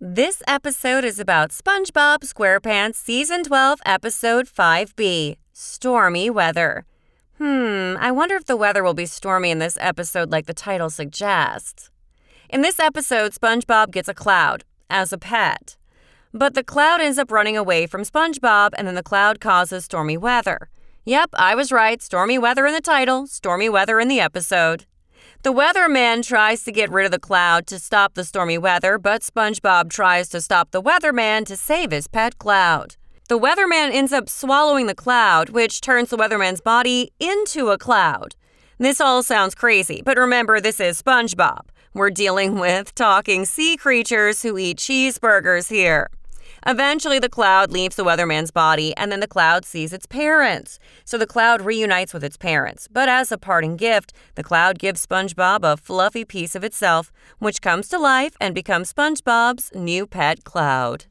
This episode is about SpongeBob SquarePants Season 12, Episode 5B Stormy Weather. Hmm, I wonder if the weather will be stormy in this episode like the title suggests. In this episode, SpongeBob gets a cloud as a pet. But the cloud ends up running away from SpongeBob, and then the cloud causes stormy weather. Yep, I was right. Stormy weather in the title, stormy weather in the episode. The weatherman tries to get rid of the cloud to stop the stormy weather, but SpongeBob tries to stop the weatherman to save his pet cloud. The weatherman ends up swallowing the cloud, which turns the weatherman's body into a cloud. This all sounds crazy, but remember, this is SpongeBob. We're dealing with talking sea creatures who eat cheeseburgers here. Eventually, the cloud leaves the weatherman's body, and then the cloud sees its parents. So the cloud reunites with its parents. But as a parting gift, the cloud gives SpongeBob a fluffy piece of itself, which comes to life and becomes SpongeBob's new pet cloud.